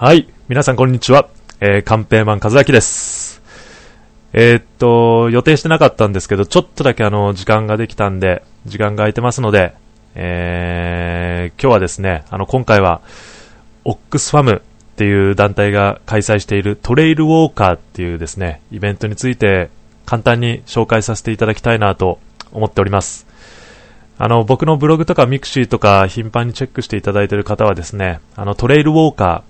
はい。皆さんこんにちは。えー、カンペーマン和明です。えーっと、予定してなかったんですけど、ちょっとだけあの、時間ができたんで、時間が空いてますので、えー、今日はですね、あの、今回は、オックスファムっていう団体が開催しているトレイルウォーカーっていうですね、イベントについて簡単に紹介させていただきたいなと思っております。あの、僕のブログとかミクシーとか頻繁にチェックしていただいている方はですね、あの、トレイルウォーカー、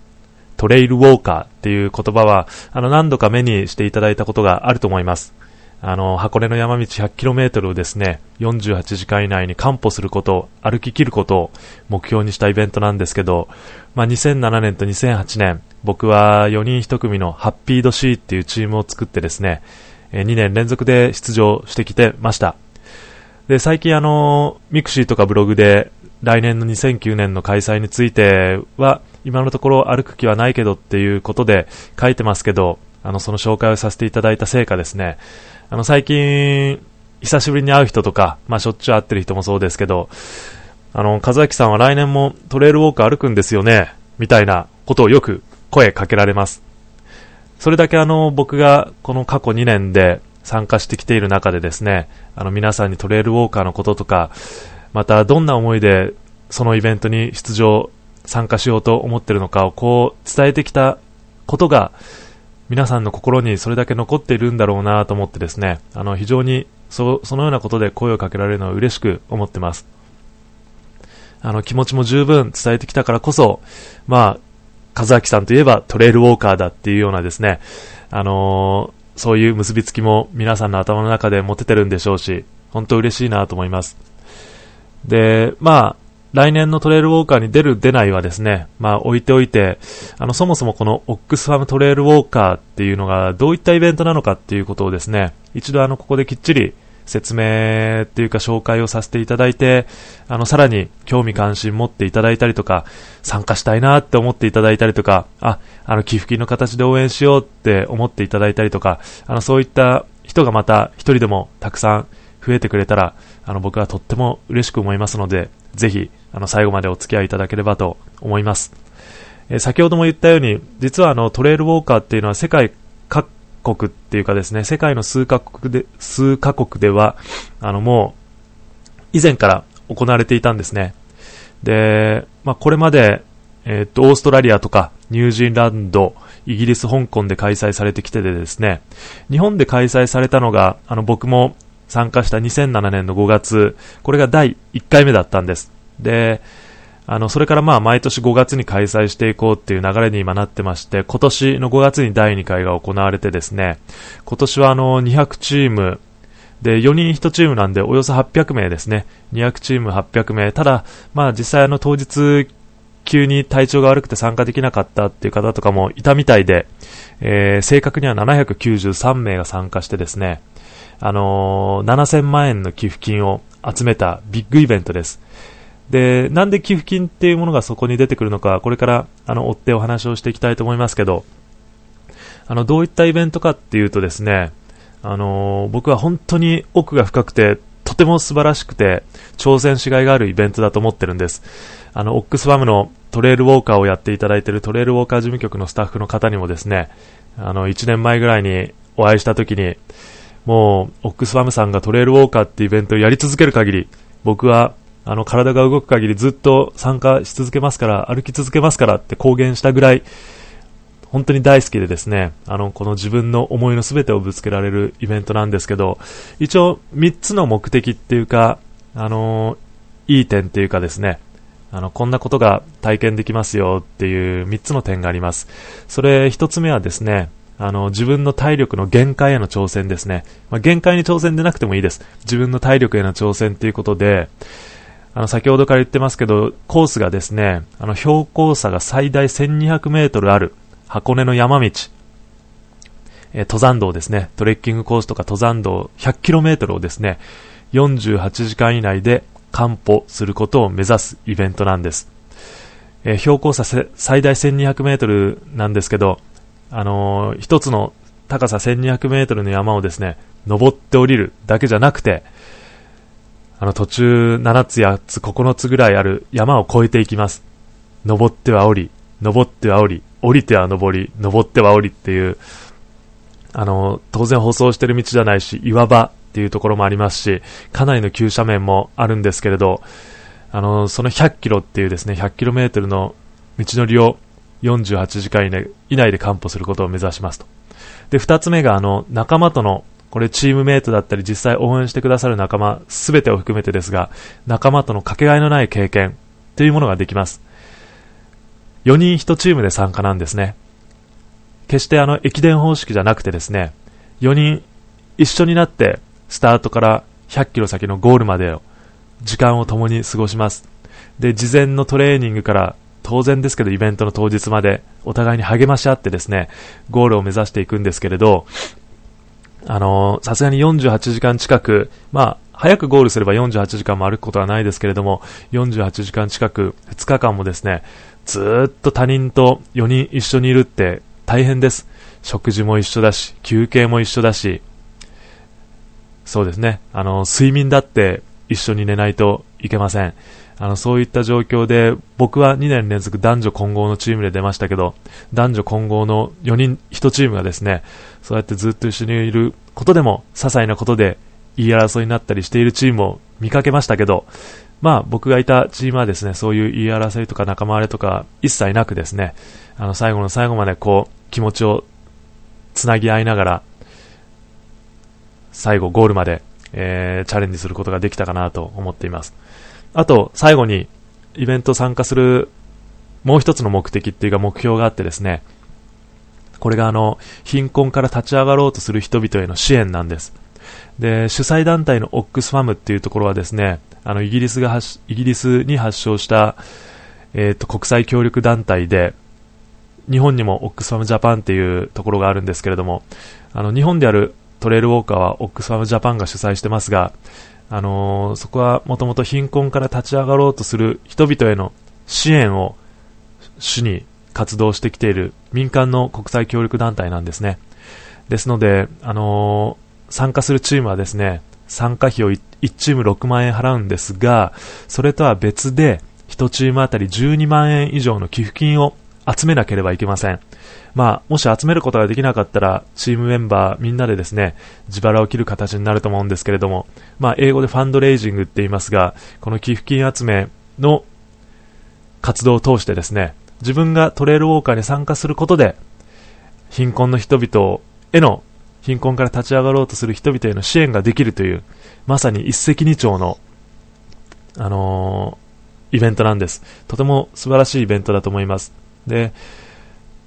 トレイルウォーカーっていう言葉は、あの、何度か目にしていただいたことがあると思います。あの、箱根の山道 100km をですね、48時間以内に完歩すること、歩き切ることを目標にしたイベントなんですけど、まあ、2007年と2008年、僕は4人1組のハッピードシーっていうチームを作ってですね、2年連続で出場してきてました。で、最近あの、ミクシーとかブログで、来年の2009年の開催については、今のところ歩く気はないけどっていうことで書いてますけど、あの、その紹介をさせていただいた成果ですね。あの、最近、久しぶりに会う人とか、まあ、しょっちゅう会ってる人もそうですけど、あの、和明さんは来年もトレイルウォーク歩くんですよね、みたいなことをよく声かけられます。それだけあの、僕がこの過去2年で参加してきている中でですね、あの、皆さんにトレイルウォーカーのこととか、またどんな思いでそのイベントに出場、参加しようと思ってるのかをこう伝えてきたことが、皆さんの心にそれだけ残っているんだろうなと思ってですね、あの、非常にそそのようなことで声をかけられるのは嬉しく思ってます。あの、気持ちも十分伝えてきたからこそ、まあ、和明さんといえばトレイルウォーカーだっていうようなですね、あのーそういう結びつきも皆さんの頭の中で持ててるんでしょうし、本当嬉しいなと思います。で、まあ、来年のトレイルウォーカーに出る出ないはですね、まあ置いておいて、あの、そもそもこのオックスファムトレイルウォーカーっていうのがどういったイベントなのかっていうことをですね、一度あの、ここできっちり説明っていうか紹介をさせていただいて、あの、さらに興味関心持っていただいたりとか、参加したいなって思っていただいたりとか、あ、あの、寄付金の形で応援しようって思っていただいたりとか、あの、そういった人がまた一人でもたくさん増えてくれたら、あの、僕はとっても嬉しく思いますので、ぜひ、あの、最後までお付き合いいただければと思います。え先ほども言ったように、実はあの、トレイルウォーカーっていうのは世界各国っていうかですね、世界の数カ国で、数カ国では、あの、もう、以前から行われていたんですね。で、まあ、これまで、えーっと、オーストラリアとか、ニュージーランド、イギリス、香港で開催されてきててですね、日本で開催されたのが、あの、僕も参加した2007年の5月、これが第1回目だったんです。で、あの、それからまあ毎年5月に開催していこうっていう流れに今なってまして、今年の5月に第2回が行われてですね、今年はあの200チーム、で、4人1チームなんでおよそ800名ですね。200チーム800名。ただ、まあ実際あの当日、急に体調が悪くて参加できなかったっていう方とかもいたみたいで、えー正確には793名が参加してですね、あのー7000万円の寄付金を集めたビッグイベントです。で、なんで寄付金っていうものがそこに出てくるのか、これから、あの、追ってお話をしていきたいと思いますけど、あの、どういったイベントかっていうとですね、あのー僕は本当に奥が深くて、とても素晴らしくて、挑戦しがいがあるイベントだと思ってるんです。あの、オックスファムのトレイルウォーカーをやっていただいているトレイルウォーカー事務局のスタッフの方にもですね、あの、1年前ぐらいにお会いした時に、もう、オックスファムさんがトレイルウォーカーってイベントをやり続ける限り、僕は、あの、体が動く限りずっと参加し続けますから、歩き続けますからって公言したぐらい、本当に大好きでですね、あの、この自分の思いの全てをぶつけられるイベントなんですけど、一応3つの目的っていうか、あの、いい点っていうかですね、あの、こんなことが体験できますよっていう3つの点があります。それ1つ目はですね、あの、自分の体力の限界への挑戦ですね。まあ、限界に挑戦でなくてもいいです。自分の体力への挑戦っていうことで、あの、先ほどから言ってますけど、コースがですね、あの、標高差が最大1200メートルある箱根の山道、えー登山道ですね、トレッキングコースとか登山道 100km をですね、48時間以内で完歩することを目指すイベントなんです。えー標高差最大1200メートルなんですけど、あのー一つの高さ1200メートルの山をですね、登って降りるだけじゃなくて、あの途中7つ8つ9つぐらいある山を越えていきます。登っては降り、登っては降り、降りては登り、登っては降りっていう、あの、当然舗装してる道じゃないし、岩場っていうところもありますし、かなりの急斜面もあるんですけれど、あの、その100キロっていうですね、100キロメートルの道のりを48時間以内で完歩することを目指しますと。で、二つ目が、あの、仲間との、これチームメイトだったり実際応援してくださる仲間、すべてを含めてですが、仲間とのかけがえのない経験というものができます。4人1チームで参加なんですね。決してあの、駅伝方式じゃなくてですね、4人一緒になって、スタートから100キロ先のゴールまでを、時間を共に過ごします。で、事前のトレーニングから当然ですけどイベントの当日までお互いに励まし合ってですね、ゴールを目指していくんですけれど、あのさすがに48時間近く、まあ、早くゴールすれば48時間も歩くことはないですけれども、48時間近く、2日間もですね、ずっと他人と4人一緒にいるって大変です。食事も一緒だし、休憩も一緒だし、そうですね、あの、睡眠だって一緒に寝ないといけません。あの、そういった状況で、僕は2年連続男女混合のチームで出ましたけど、男女混合の4人1チームがですね、そうやってずっと一緒にいることでも、些細なことで言い争いになったりしているチームを見かけましたけど、まあ僕がいたチームはですね、そういう言い争いとか仲間割れとか一切なくですね、あの最後の最後までこう気持ちをつなぎ合いながら、最後ゴールまで、えー、チャレンジすることができたかなと思っています。あと、最後に、イベント参加する、もう一つの目的っていうか目標があってですね、これがあの、貧困から立ち上がろうとする人々への支援なんです。で、主催団体のオックスファムっていうところはですね、あの、イギリスがイギリスに発祥した、えっ、ー、と、国際協力団体で、日本にもオックスファムジャパンっていうところがあるんですけれども、あの、日本であるトレイルウォーカーはオックスファムジャパンが主催してますが、あのー、そこはもともと貧困から立ち上がろうとする人々への支援を主に活動してきている民間の国際協力団体なんですね。ですので、あのー、参加するチームはですね、参加費を 1, チーム6万円払うんですが、それとは別で1チームあたり12万円以上の寄付金を集めなければいけません。まあ、もし集めることができなかったら、チームメンバーみんなでですね、自腹を切る形になると思うんですけれども、まあ、英語でファンドレイジングって言いますが、この寄付金集めの活動を通してですね、自分がトレイルウォーカーに参加することで、貧困の人々への、貧困から立ち上がろうとする人々への支援ができるという、まさに一石二鳥の、あのー、イベントなんです。とても素晴らしいイベントだと思います。で、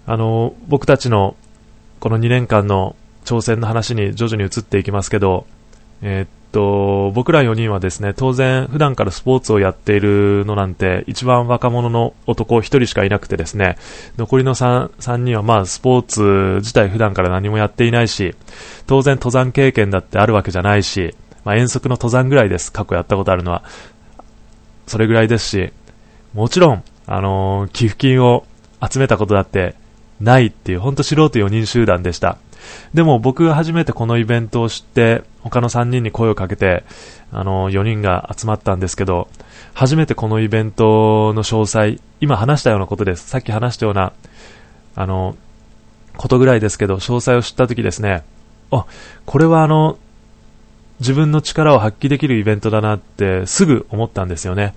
あの、僕たちのこの2年間の挑戦の話に徐々に移っていきますけど、えー、っと、僕ら4人はですね、当然普段からスポーツをやっているのなんて一番若者の男1人しかいなくてですね、残りの 3, 3人はまあスポーツ自体普段から何もやっていないし、当然登山経験だってあるわけじゃないし、まあ遠足の登山ぐらいです、過去やったことあるのは。それぐらいですし、もちろん、あのー、寄付金を集めたことだってないっていう、ほんと素人4人集団でした。でも僕が初めてこのイベントを知って、他の3人に声をかけて、あの、4人が集まったんですけど、初めてこのイベントの詳細、今話したようなことです。さっき話したような、あの、ことぐらいですけど、詳細を知った時ですね、あ、これはあの、自分の力を発揮できるイベントだなってすぐ思ったんですよね。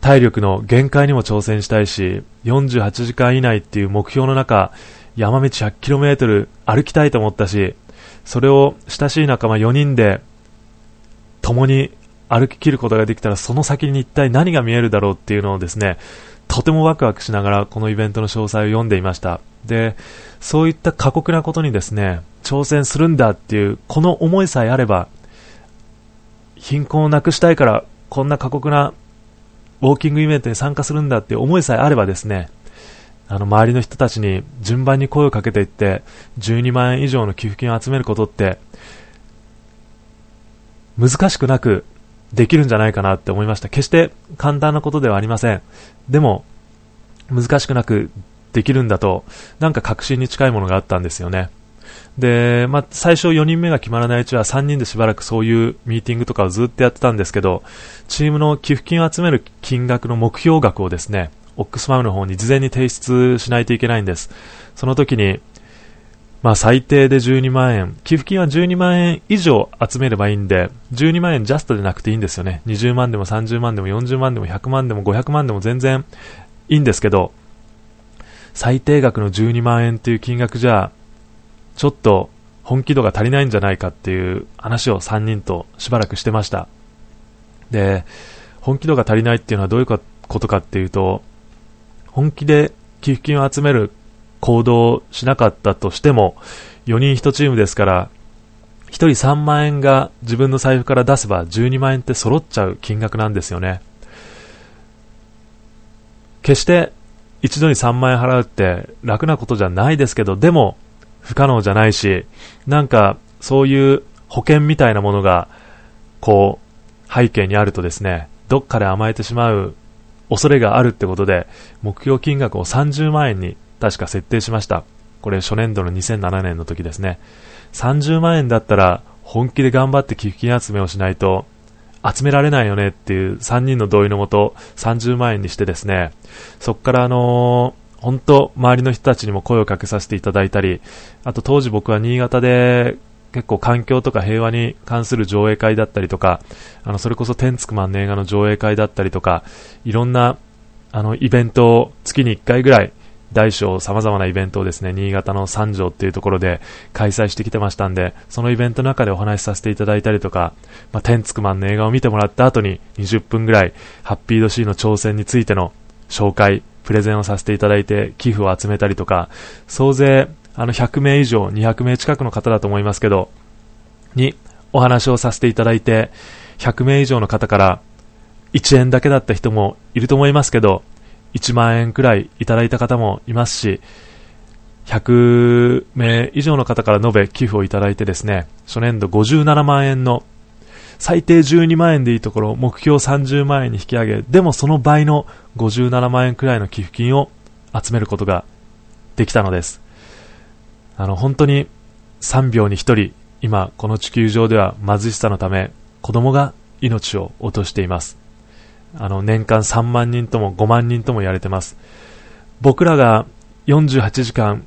体力の限界にも挑戦したいし、48時間以内っていう目標の中、山道 100km 歩きたいと思ったし、それを親しい仲間4人で共に歩き切ることができたらその先に一体何が見えるだろうっていうのをですね、とてもワクワクしながらこのイベントの詳細を読んでいました。で、そういった過酷なことにですね、挑戦するんだっていう、この思いさえあれば、貧困をなくしたいから、こんな過酷なウォーキングイベントに参加するんだって思いさえあればですね、あの周りの人たちに順番に声をかけていって12万円以上の寄付金を集めることって難しくなくできるんじゃないかなって思いました。決して簡単なことではありません。でも難しくなくできるんだとなんか確信に近いものがあったんですよね。で、まあ、最初4人目が決まらないうちは3人でしばらくそういうミーティングとかをずっとやってたんですけど、チームの寄付金を集める金額の目標額をですね、オックスファームの方に事前に提出しないといけないんです。その時に、まあ最低で12万円、寄付金は12万円以上集めればいいんで、12万円ジャストでなくていいんですよね。20万でも30万でも40万でも100万でも500万でも全然いいんですけど、最低額の12万円という金額じゃ、ちょっと本気度が足りないんじゃないかっていう話を3人としばらくしてました。で、本気度が足りないっていうのはどういうことかっていうと、本気で寄付金を集める行動をしなかったとしても、4人1チームですから、1人3万円が自分の財布から出せば12万円って揃っちゃう金額なんですよね。決して一度に3万円払うって楽なことじゃないですけど、でも不可能じゃないし、なんかそういう保険みたいなものが、こう、背景にあるとですね、どっかで甘えてしまう恐れがあるってことで、目標金額を30万円に確か設定しました。これ初年度の2007年の時ですね。30万円だったら本気で頑張って寄付金集めをしないと集められないよねっていう3人の同意のもと30万円にしてですね、そこからあの、本当周りの人たちにも声をかけさせていただいたり、あと当時僕は新潟で結構環境とか平和に関する上映会だったりとか、あの、それこそ天竺マンの映画の上映会だったりとか、いろんな、あの、イベントを月に1回ぐらい大小様々なイベントをですね、新潟の三条っていうところで開催してきてましたんで、そのイベントの中でお話しさせていただいたりとか、まあ、天竺マンの映画を見てもらった後に20分ぐらい、ハッピードシーの挑戦についての紹介、プレゼンをさせていただいて、寄付を集めたりとか、総勢、あの100名以上、200名近くの方だと思いますけど、にお話をさせていただいて、100名以上の方から1円だけだった人もいると思いますけど、1万円くらいいただいた方もいますし、100名以上の方から延べ寄付をいただいてですね、初年度57万円の最低12万円でいいところ、目標30万円に引き上げ、でもその倍の57万円くらいの寄付金を集めることができたのです。あの、本当に3秒に1人、今この地球上では貧しさのため子供が命を落としています。あの、年間3万人とも5万人とも言われてます。僕らが48時間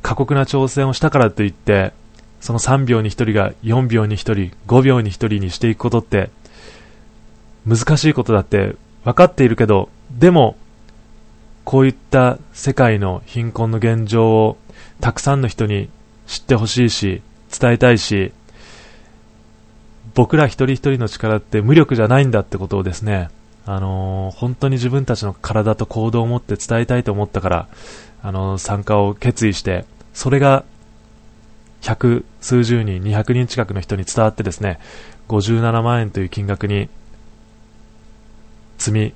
過酷な挑戦をしたからといって、その3秒に1人が4秒に1人、5秒に1人にしていくことって、難しいことだって分かっているけど、でも、こういった世界の貧困の現状をたくさんの人に知ってほしいし、伝えたいし、僕ら一人一人の力って無力じゃないんだってことをですね、あのー、本当に自分たちの体と行動を持って伝えたいと思ったから、あのー、参加を決意して、それが百数十人、200人近くの人に伝わってですね、57万円という金額に積み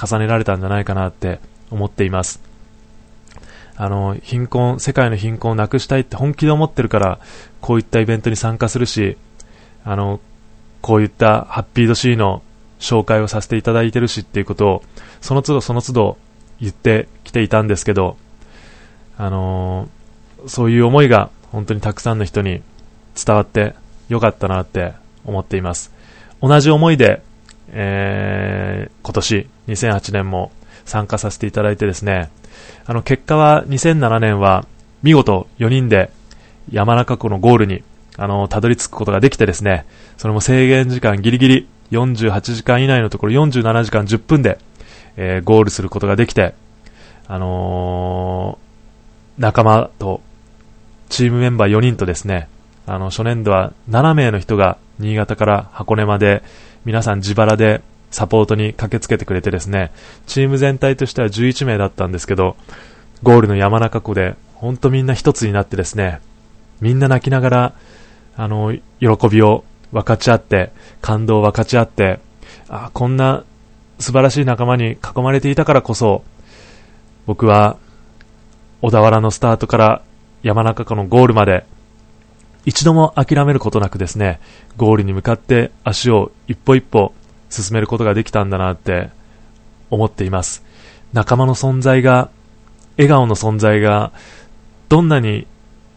重ねられたんじゃないかなって思っています。あの、貧困、世界の貧困をなくしたいって本気で思ってるから、こういったイベントに参加するし、あの、こういったハッピードシーの紹介をさせていただいてるしっていうことを、その都度その都度言ってきていたんですけど、あのー、そういう思いが本当にたくさんの人に伝わってよかったなって思っています。同じ思いで、えー、今年2008年も参加させていただいてですね、あの結果は2007年は見事4人で山中湖のゴールにあの、たどり着くことができてですね、それも制限時間ギリギリ48時間以内のところ47時間10分で、えー、ゴールすることができて、あのー、仲間と、チームメンバー4人とですね、あの、初年度は7名の人が新潟から箱根まで、皆さん自腹でサポートに駆けつけてくれてですね、チーム全体としては11名だったんですけど、ゴールの山中湖で、ほんとみんな一つになってですね、みんな泣きながら、あの、喜びを分かち合って、感動を分かち合って、あ、こんな素晴らしい仲間に囲まれていたからこそ、僕は、小田原のスタートから山中湖のゴールまで、一度も諦めることなくですね、ゴールに向かって足を一歩一歩進めることができたんだなって思っています。仲間の存在が、笑顔の存在が、どんなに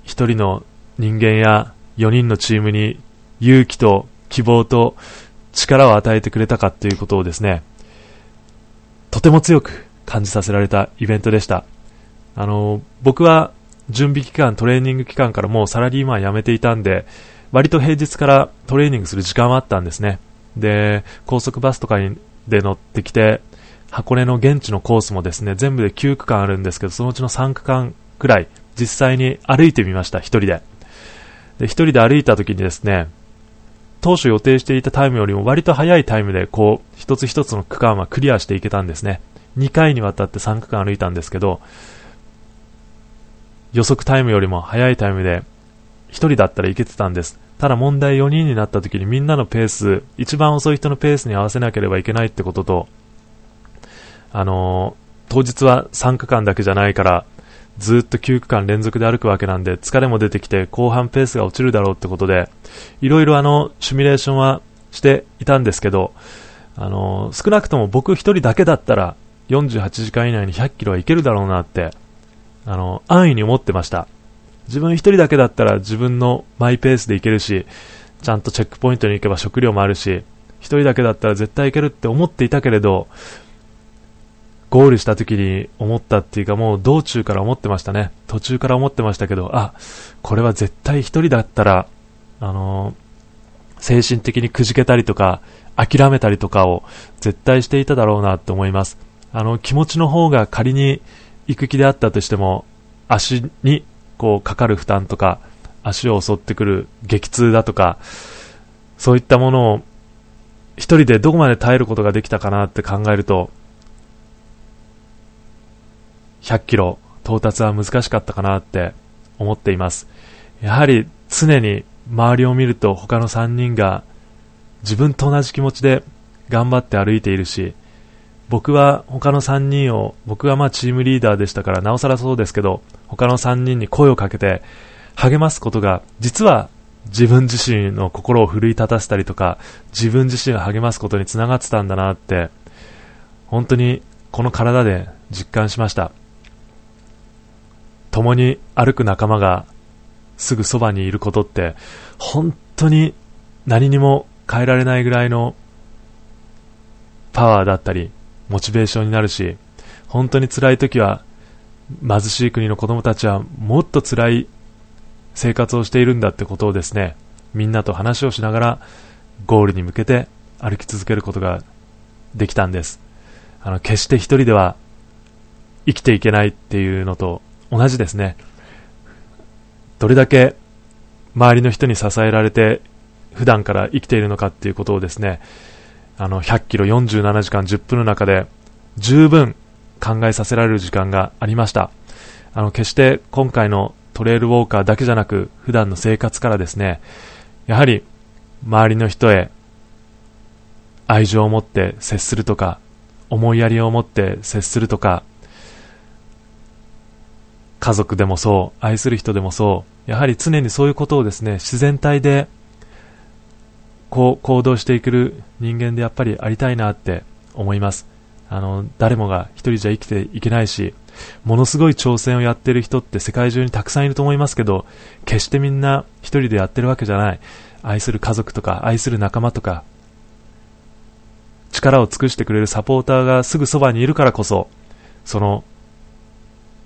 一人の人間や4人のチームに勇気と希望と力を与えてくれたかっていうことをですね、とても強く感じさせられたイベントでした。あの、僕は準備期間、トレーニング期間からもうサラリーマン辞めていたんで、割と平日からトレーニングする時間はあったんですね。で、高速バスとかにで乗ってきて、箱根の現地のコースもですね、全部で9区間あるんですけど、そのうちの3区間くらい、実際に歩いてみました、一人で。で、一人で歩いた時にですね、当初予定していたタイムよりも割と速いタイムで、こう、一つ一つの区間はクリアしていけたんですね。2回にわたって3区間歩いたんですけど、予測タイムよりも速いタイムで、1人だったらいけてたんです。ただ問題4人になった時にみんなのペース、一番遅い人のペースに合わせなければいけないってことと、あのー、当日は3区間だけじゃないから、ずっと9区間連続で歩くわけなんで、疲れも出てきて後半ペースが落ちるだろうってことで、いろいろあの、シミュレーションはしていたんですけど、あのー、少なくとも僕1人だけだったら、48時間以内に100キロはいけるだろうなって、あの、安易に思ってました。自分一人だけだったら自分のマイペースでいけるし、ちゃんとチェックポイントに行けば食料もあるし、一人だけだったら絶対いけるって思っていたけれど、ゴールした時に思ったっていうかもう道中から思ってましたね。途中から思ってましたけど、あ、これは絶対一人だったら、あの、精神的にくじけたりとか、諦めたりとかを絶対していただろうなって思います。あの、気持ちの方が仮に行く気であったとしても、足にこうかかる負担とか、足を襲ってくる激痛だとか、そういったものを一人でどこまで耐えることができたかなって考えると、100キロ到達は難しかったかなって思っています。やはり常に周りを見ると他の3人が自分と同じ気持ちで頑張って歩いているし、僕は他の3人を、僕がまあチームリーダーでしたからなおさらそうですけど、他の3人に声をかけて励ますことが、実は自分自身の心を奮い立たせたりとか、自分自身を励ますことにつながってたんだなって、本当にこの体で実感しました。共に歩く仲間がすぐそばにいることって、本当に何にも変えられないぐらいのパワーだったり、モチベーションになるし、本当に辛い時は、貧しい国の子供たちはもっと辛い生活をしているんだってことをですね、みんなと話をしながら、ゴールに向けて歩き続けることができたんです。あの、決して一人では生きていけないっていうのと同じですね。どれだけ周りの人に支えられて普段から生きているのかっていうことをですね、あの、100キロ47時間10分の中で十分考えさせられる時間がありました。あの、決して今回のトレイルウォーカーだけじゃなく、普段の生活からですね、やはり周りの人へ愛情を持って接するとか、思いやりを持って接するとか、家族でもそう、愛する人でもそう、やはり常にそういうことをですね、自然体でこう行動していける人間でやっぱりありたいなって思います。あの、誰もが一人じゃ生きていけないし、ものすごい挑戦をやってる人って世界中にたくさんいると思いますけど、決してみんな一人でやってるわけじゃない。愛する家族とか、愛する仲間とか、力を尽くしてくれるサポーターがすぐそばにいるからこそ、その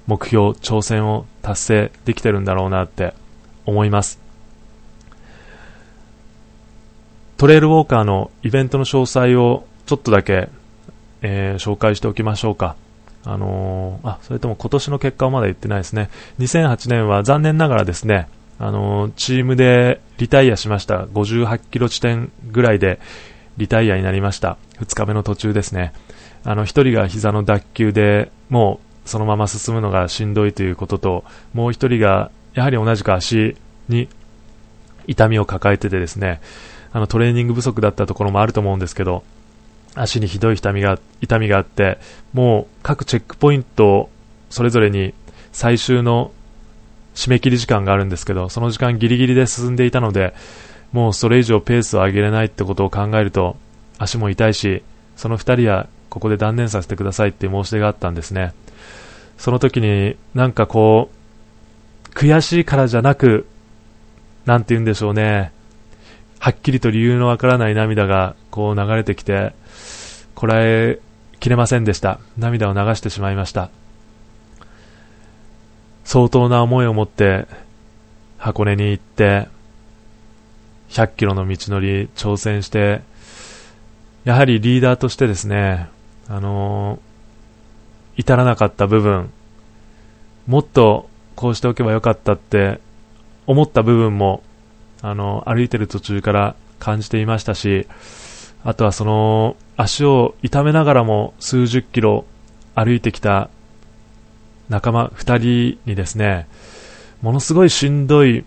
目標、挑戦を達成できてるんだろうなって思います。トレイルウォーカーのイベントの詳細をちょっとだけ、えー、紹介しておきましょうか。あのー、あ、それとも今年の結果はまだ言ってないですね。2008年は残念ながらですね、あのー、チームでリタイアしました。58キロ地点ぐらいでリタイアになりました。2日目の途中ですね。あの、1人が膝の脱臼でもうそのまま進むのがしんどいということと、もう1人がやはり同じく足に痛みを抱えててですね、あのトレーニング不足だったところもあると思うんですけど、足にひどい痛みが痛みがあって、もう各チェックポイントそれぞれに最終の締め切り時間があるんですけど、その時間ギリギリで進んでいたので、もうそれ以上ペースを上げれないってことを考えると、足も痛いし、その2人はここで断念させてくださいっていう申し出があったんですね。その時になんかこう、悔しいからじゃなく、なんて言うんでしょうね。はっきりと理由のわからない涙がこう流れてきて、こらえきれませんでした。涙を流してしまいました。相当な思いを持って箱根に行って、100キロの道のり挑戦して、やはりリーダーとしてですね、あのー、至らなかった部分、もっとこうしておけばよかったって思った部分も、あの、歩いてる途中から感じていましたし、あとはその足を痛めながらも数十キロ歩いてきた仲間2人にですね、ものすごいしんどい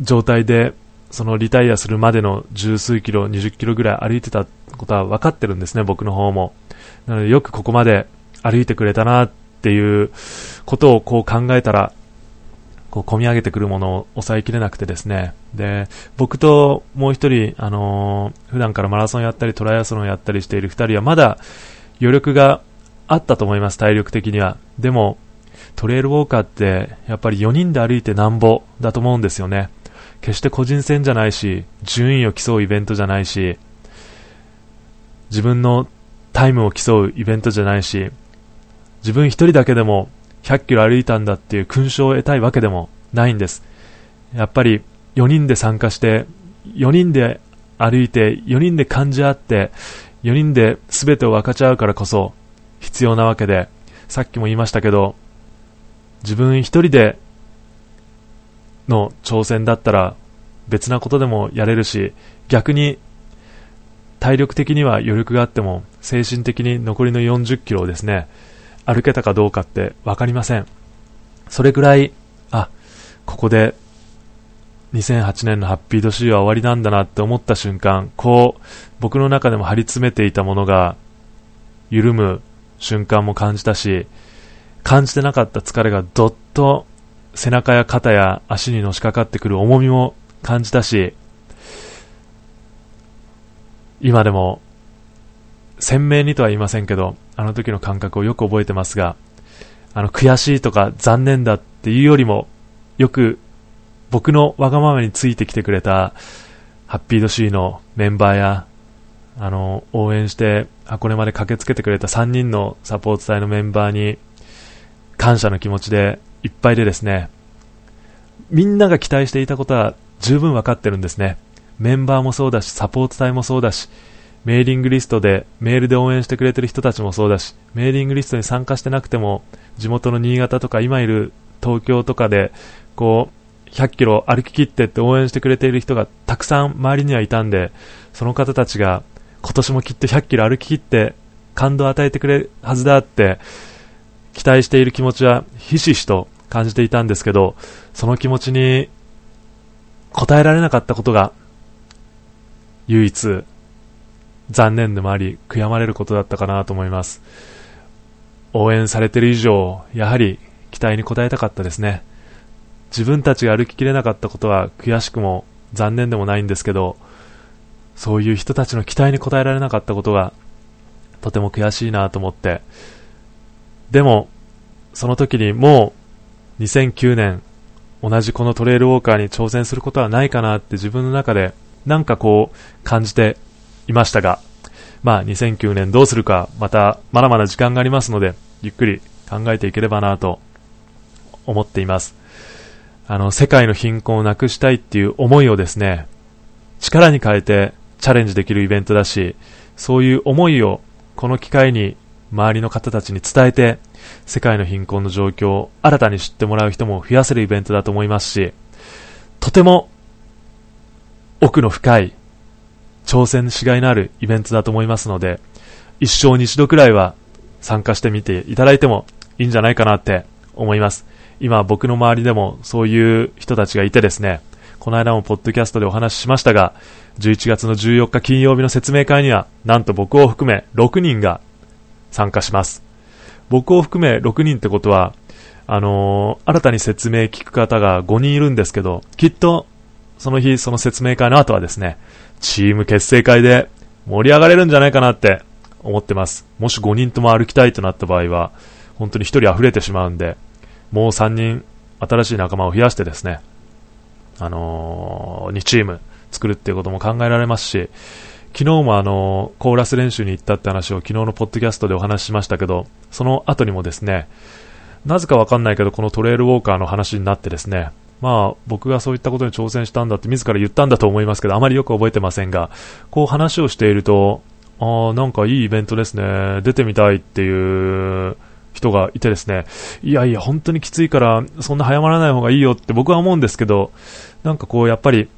状態でそのリタイアするまでの十数キロ、20キロぐらい歩いてたことは分かってるんですね、僕の方も。なのでよくここまで歩いてくれたなっていうことをこう考えたら、こう込み上げてくるものを抑えきれなくてですね。で、僕ともう一人、あのー、普段からマラソンやったりトライアスロンやったりしている二人はまだ余力があったと思います、体力的には。でも、トレイルウォーカーってやっぱり4人で歩いてなんぼだと思うんですよね。決して個人戦じゃないし、順位を競うイベントじゃないし、自分のタイムを競うイベントじゃないし、自分一人だけでも100キロ歩いたんだっていう勲章を得たいわけでもないんです。やっぱり4人で参加して、4人で歩いて、4人で感じ合って、4人で全てを分かち合うからこそ必要なわけで、さっきも言いましたけど、自分一人での挑戦だったら別なことでもやれるし、逆に体力的には余力があっても精神的に残りの40キロをですね、歩けたかどうかって分かりません。それぐらい、あ、ここで2008年のハッピードシーは終わりなんだなって思った瞬間、こう、僕の中でも張り詰めていたものが緩む瞬間も感じたし、感じてなかった疲れがどっと背中や肩や足にのしかかってくる重みも感じたし、今でも鮮明にとは言いませんけど、あの時の感覚をよく覚えてますが、あの悔しいとか残念だっていうよりも、よく僕のわがままについてきてくれたハッピードシーのメンバーや、あの、応援して箱根まで駆けつけてくれた3人のサポート隊のメンバーに感謝の気持ちでいっぱいでですね、みんなが期待していたことは十分分かってるんですね。メンバーもそうだし、サポート隊もそうだし、メーリングリストでメールで応援してくれてる人たちもそうだし、メーリングリストに参加してなくても、地元の新潟とか今いる東京とかで、こう、100キロ歩き切ってって応援してくれている人がたくさん周りにはいたんで、その方たちが今年もきっと100キロ歩き切って感動を与えてくれるはずだって期待している気持ちはひしひしと感じていたんですけど、その気持ちに応えられなかったことが唯一。残念でもあり悔やまれることだったかなと思います。応援されている以上、やはり期待に応えたかったですね。自分たちが歩ききれなかったことは悔しくも残念でもないんですけど、そういう人たちの期待に応えられなかったことがとても悔しいなと思って、でも、その時にもう2009年同じこのトレイルウォーカーに挑戦することはないかなって自分の中でなんかこう感じていましたが、まあ2009年どうするかまたまだまだ時間がありますのでゆっくり考えていければなと思っています。あの世界の貧困をなくしたいっていう思いをですね、力に変えてチャレンジできるイベントだし、そういう思いをこの機会に周りの方たちに伝えて、世界の貧困の状況を新たに知ってもらう人も増やせるイベントだと思いますし、とても奥の深い挑戦しがいのあるイベントだと思いますので、一生に一度くらいは参加してみていただいてもいいんじゃないかなって思います。今僕の周りでもそういう人たちがいてですね、この間もポッドキャストでお話ししましたが、11月の14日金曜日の説明会には、なんと僕を含め6人が参加します。僕を含め6人ってことは、あのー、新たに説明聞く方が5人いるんですけど、きっと、その日、その説明会の後はですね、チーム結成会で盛り上がれるんじゃないかなって思ってます。もし5人とも歩きたいとなった場合は、本当に1人溢れてしまうんで、もう3人新しい仲間を増やしてですね、あのー、2チーム作るっていうことも考えられますし、昨日もあの、コーラス練習に行ったって話を昨日のポッドキャストでお話ししましたけど、その後にもですね、なぜかわかんないけど、このトレイルウォーカーの話になってですね、まあ、僕がそういったことに挑戦したんだって自ら言ったんだと思いますけど、あまりよく覚えてませんが、こう話をしていると、ああ、なんかいいイベントですね、出てみたいっていう人がいてですね、いやいや、本当にきついから、そんな早まらない方がいいよって僕は思うんですけど、なんかこう、やっぱり、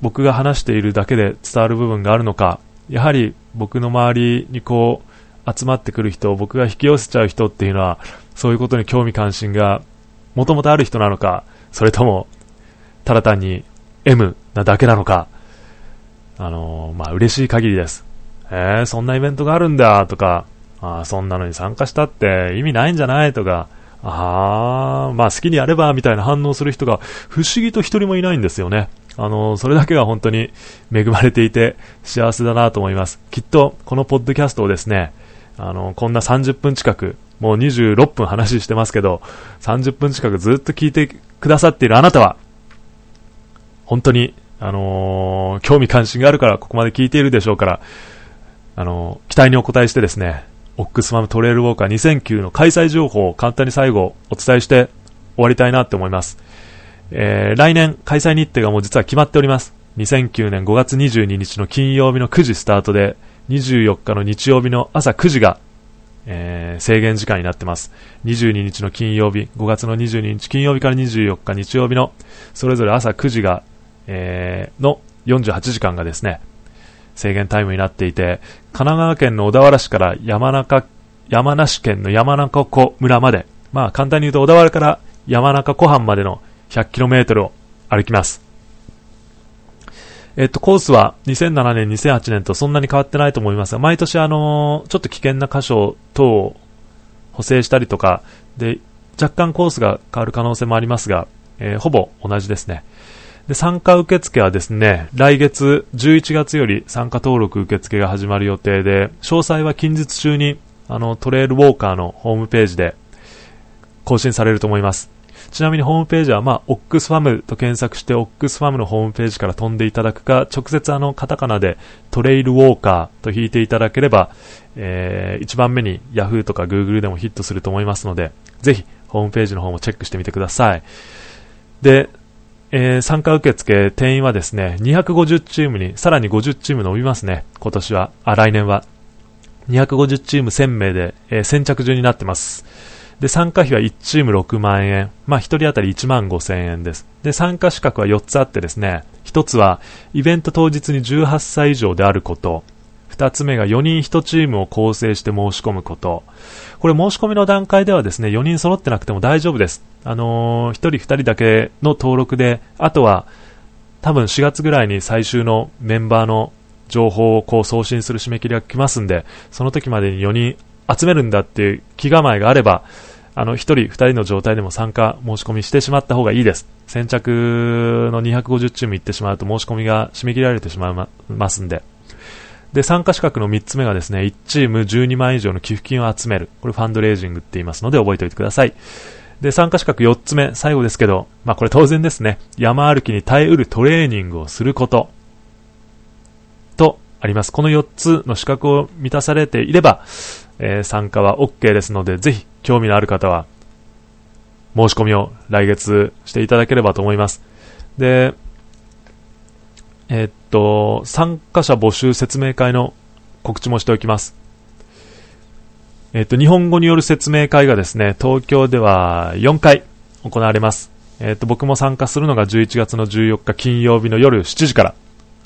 僕が話しているだけで伝わる部分があるのか、やはり僕の周りにこう、集まってくる人、僕が引き寄せちゃう人っていうのは、そういうことに興味関心がもともとある人なのか、それとも、ただ単に M なだけなのか、あのー、まあ、嬉しい限りです。えー、そんなイベントがあるんだ、とか、あそんなのに参加したって意味ないんじゃないとか、ああ、まあ好きにやれば、みたいな反応する人が不思議と一人もいないんですよね。あの、それだけが本当に恵まれていて幸せだなと思います。きっと、このポッドキャストをですね、あの、こんな30分近く、もう26分話してますけど、30分近くずっと聞いてくださっているあなたは、本当に、あのー、興味関心があるからここまで聞いているでしょうから、あのー、期待にお答えしてですね、オックスマムトレイルウォーカー2009の開催情報を簡単に最後お伝えして終わりたいなって思います。えー、来年開催日程がもう実は決まっております。2009年5月22日の金曜日の9時スタートで、24日の日曜日の朝9時が、えー、制限時間になってます。22日の金曜日、5月の22日金曜日から24日日曜日の、それぞれ朝9時が、えー、の48時間がですね、制限タイムになっていて、神奈川県の小田原市から山中、山梨県の山中湖村まで、まあ簡単に言うと小田原から山中湖畔までの 100km を歩きます。えっと、コースは2007年、2008年とそんなに変わってないと思いますが、毎年あの、ちょっと危険な箇所等を補正したりとか、で、若干コースが変わる可能性もありますが、えー、ほぼ同じですね。で、参加受付はですね、来月11月より参加登録受付が始まる予定で、詳細は近日中に、あの、トレイルウォーカーのホームページで更新されると思います。ちなみにホームページは、まあ、オックスファムと検索して、オックスファムのホームページから飛んでいただくか、直接あの、カタカナでトレイルウォーカーと引いていただければ、えー、一番目に Yahoo とか Google でもヒットすると思いますので、ぜひ、ホームページの方もチェックしてみてください。で、えー、参加受付定員はですね、250チームに、さらに50チーム伸びますね、今年は、あ、来年は。250チーム1000名で、えー、先着順になってます。で、参加費は1チーム6万円。まあ、1人当たり1万5千円です。で、参加資格は4つあってですね、1つは、イベント当日に18歳以上であること、2つ目が4人1チームを構成して申し込むこと。これ申し込みの段階ではですね、4人揃ってなくても大丈夫です。あのー、1人2人だけの登録で、あとは、多分4月ぐらいに最終のメンバーの情報をこう送信する締め切りが来ますんで、その時までに4人集めるんだっていう気構えがあれば、あの、1人、2人の状態でも参加、申し込みしてしまった方がいいです。先着の250チーム行ってしまうと申し込みが締め切られてしまいますんで。で、参加資格の3つ目がですね、1チーム12万以上の寄付金を集める。これファンドレイジングって言いますので覚えておいてください。で、参加資格4つ目、最後ですけど、まあこれ当然ですね、山歩きに耐えうるトレーニングをすること。と、あります。この4つの資格を満たされていれば、えー、参加は OK ですので、ぜひ興味のある方は、申し込みを来月していただければと思います。で、えー、っと、参加者募集説明会の告知もしておきます。えー、っと、日本語による説明会がですね、東京では4回行われます。えっと、僕も参加するのが11月の14日金曜日の夜7時から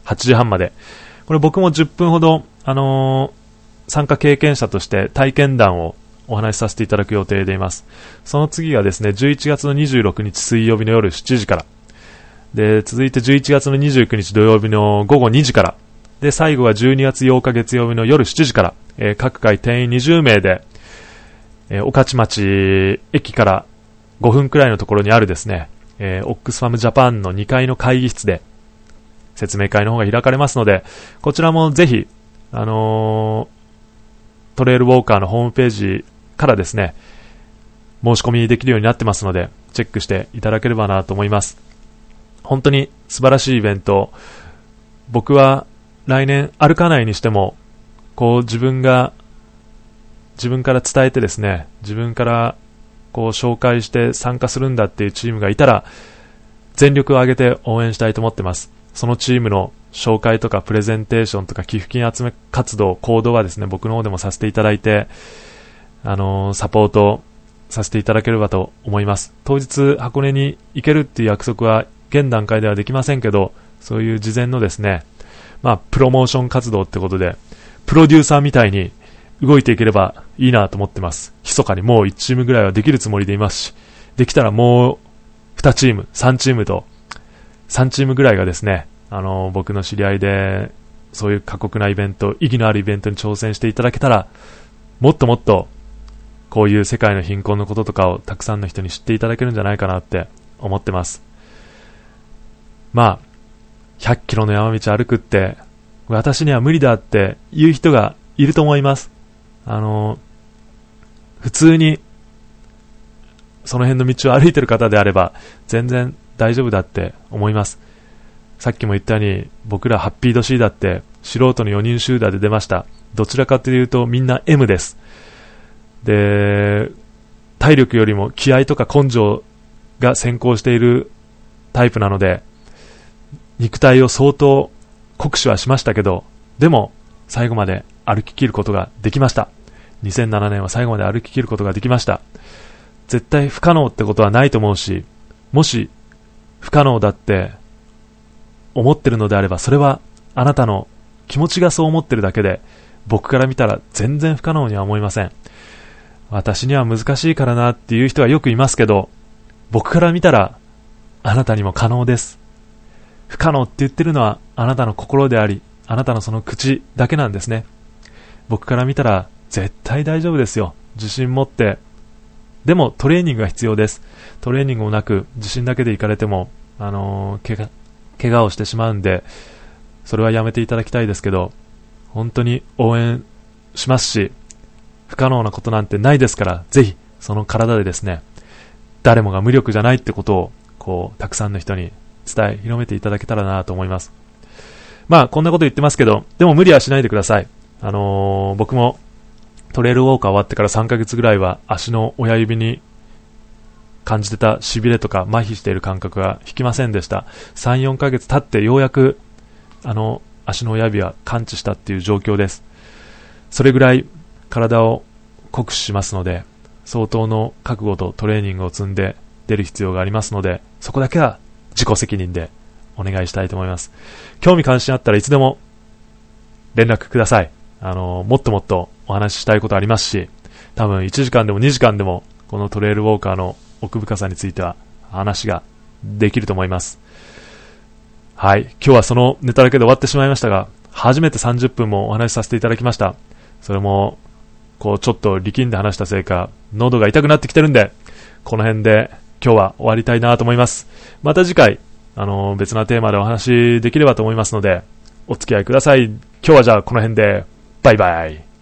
8時半まで。これ僕も10分ほど、あの参加経験者として体験談をお話しさせていただく予定でいます。その次がですね、11月の26日水曜日の夜7時から。で、続いて11月の29日土曜日の午後2時から。で、最後は12月8日月曜日の夜7時から。えー、各回定員20名で、えー、御徒町駅から5分くらいのところにあるですね、えー、オックスファムジャパンの2階の会議室で説明会の方が開かれますので、こちらもぜひ、あのー、トレイルウォーカーのホームページからですね、申し込みできるようになってますので、チェックしていただければなと思います。本当に素晴らしいイベント。僕は来年歩かないにしても、こう自分が、自分から伝えてですね、自分からこう紹介して参加するんだっていうチームがいたら、全力を挙げて応援したいと思ってます。そのチームの紹介とかプレゼンテーションとか寄付金集め活動、行動はですね、僕の方でもさせていただいて、あのー、サポートさせていただければと思います。当日箱根に行けるっていう約束は現段階ではできませんけど、そういう事前のですね、まあ、プロモーション活動ってことで、プロデューサーみたいに動いていければいいなと思ってます。密かにもう1チームぐらいはできるつもりでいますし、できたらもう2チーム、3チームと、3チームぐらいがですね、あの、僕の知り合いで、そういう過酷なイベント、意義のあるイベントに挑戦していただけたら、もっともっと、こういう世界の貧困のこととかをたくさんの人に知っていただけるんじゃないかなって思ってます。まあ、100キロの山道歩くって、私には無理だって言う人がいると思います。あの、普通に、その辺の道を歩いてる方であれば、全然大丈夫だって思います。さっきも言ったように、僕らハッピード C だって、素人の4人集団で出ました。どちらかというと、みんな M です。で、体力よりも気合とか根性が先行しているタイプなので、肉体を相当酷使はしましたけど、でも、最後まで歩き切ることができました。2007年は最後まで歩き切ることができました。絶対不可能ってことはないと思うし、もし不可能だって思ってるのであれば、それはあなたの気持ちがそう思ってるだけで、僕から見たら全然不可能には思いません。私には難しいからなっていう人はよくいますけど、僕から見たらあなたにも可能です。不可能って言ってるのはあなたの心であり、あなたのその口だけなんですね。僕から見たら絶対大丈夫ですよ。自信持って。でもトレーニングが必要です。トレーニングもなく自信だけで行かれても、あのー、怪我、怪我をしてしまうんで、それはやめていただきたいですけど、本当に応援しますし、不可能なことなんてないですから、ぜひ、その体でですね、誰もが無力じゃないってことを、こう、たくさんの人に伝え、広めていただけたらなと思います。まあ、こんなこと言ってますけど、でも無理はしないでください。あのー、僕もトレイルウォーカー終わってから3ヶ月ぐらいは足の親指に感じてた痺れとか麻痺している感覚が引きませんでした。3、4ヶ月経ってようやくあの足の親指は感知したっていう状況です。それぐらい体を酷使しますので、相当の覚悟とトレーニングを積んで出る必要がありますので、そこだけは自己責任でお願いしたいと思います。興味関心あったらいつでも連絡ください。あの、もっともっとお話ししたいことありますし、多分1時間でも2時間でも、このトレイルウォーカーの奥深さについては話ができると思います。はい。今日はそのネタだけで終わってしまいましたが、初めて30分もお話しさせていただきました。それも、こう、ちょっと力んで話したせいか、喉が痛くなってきてるんで、この辺で今日は終わりたいなと思います。また次回、あの、別なテーマでお話できればと思いますので、お付き合いください。今日はじゃあこの辺で、バイバイ。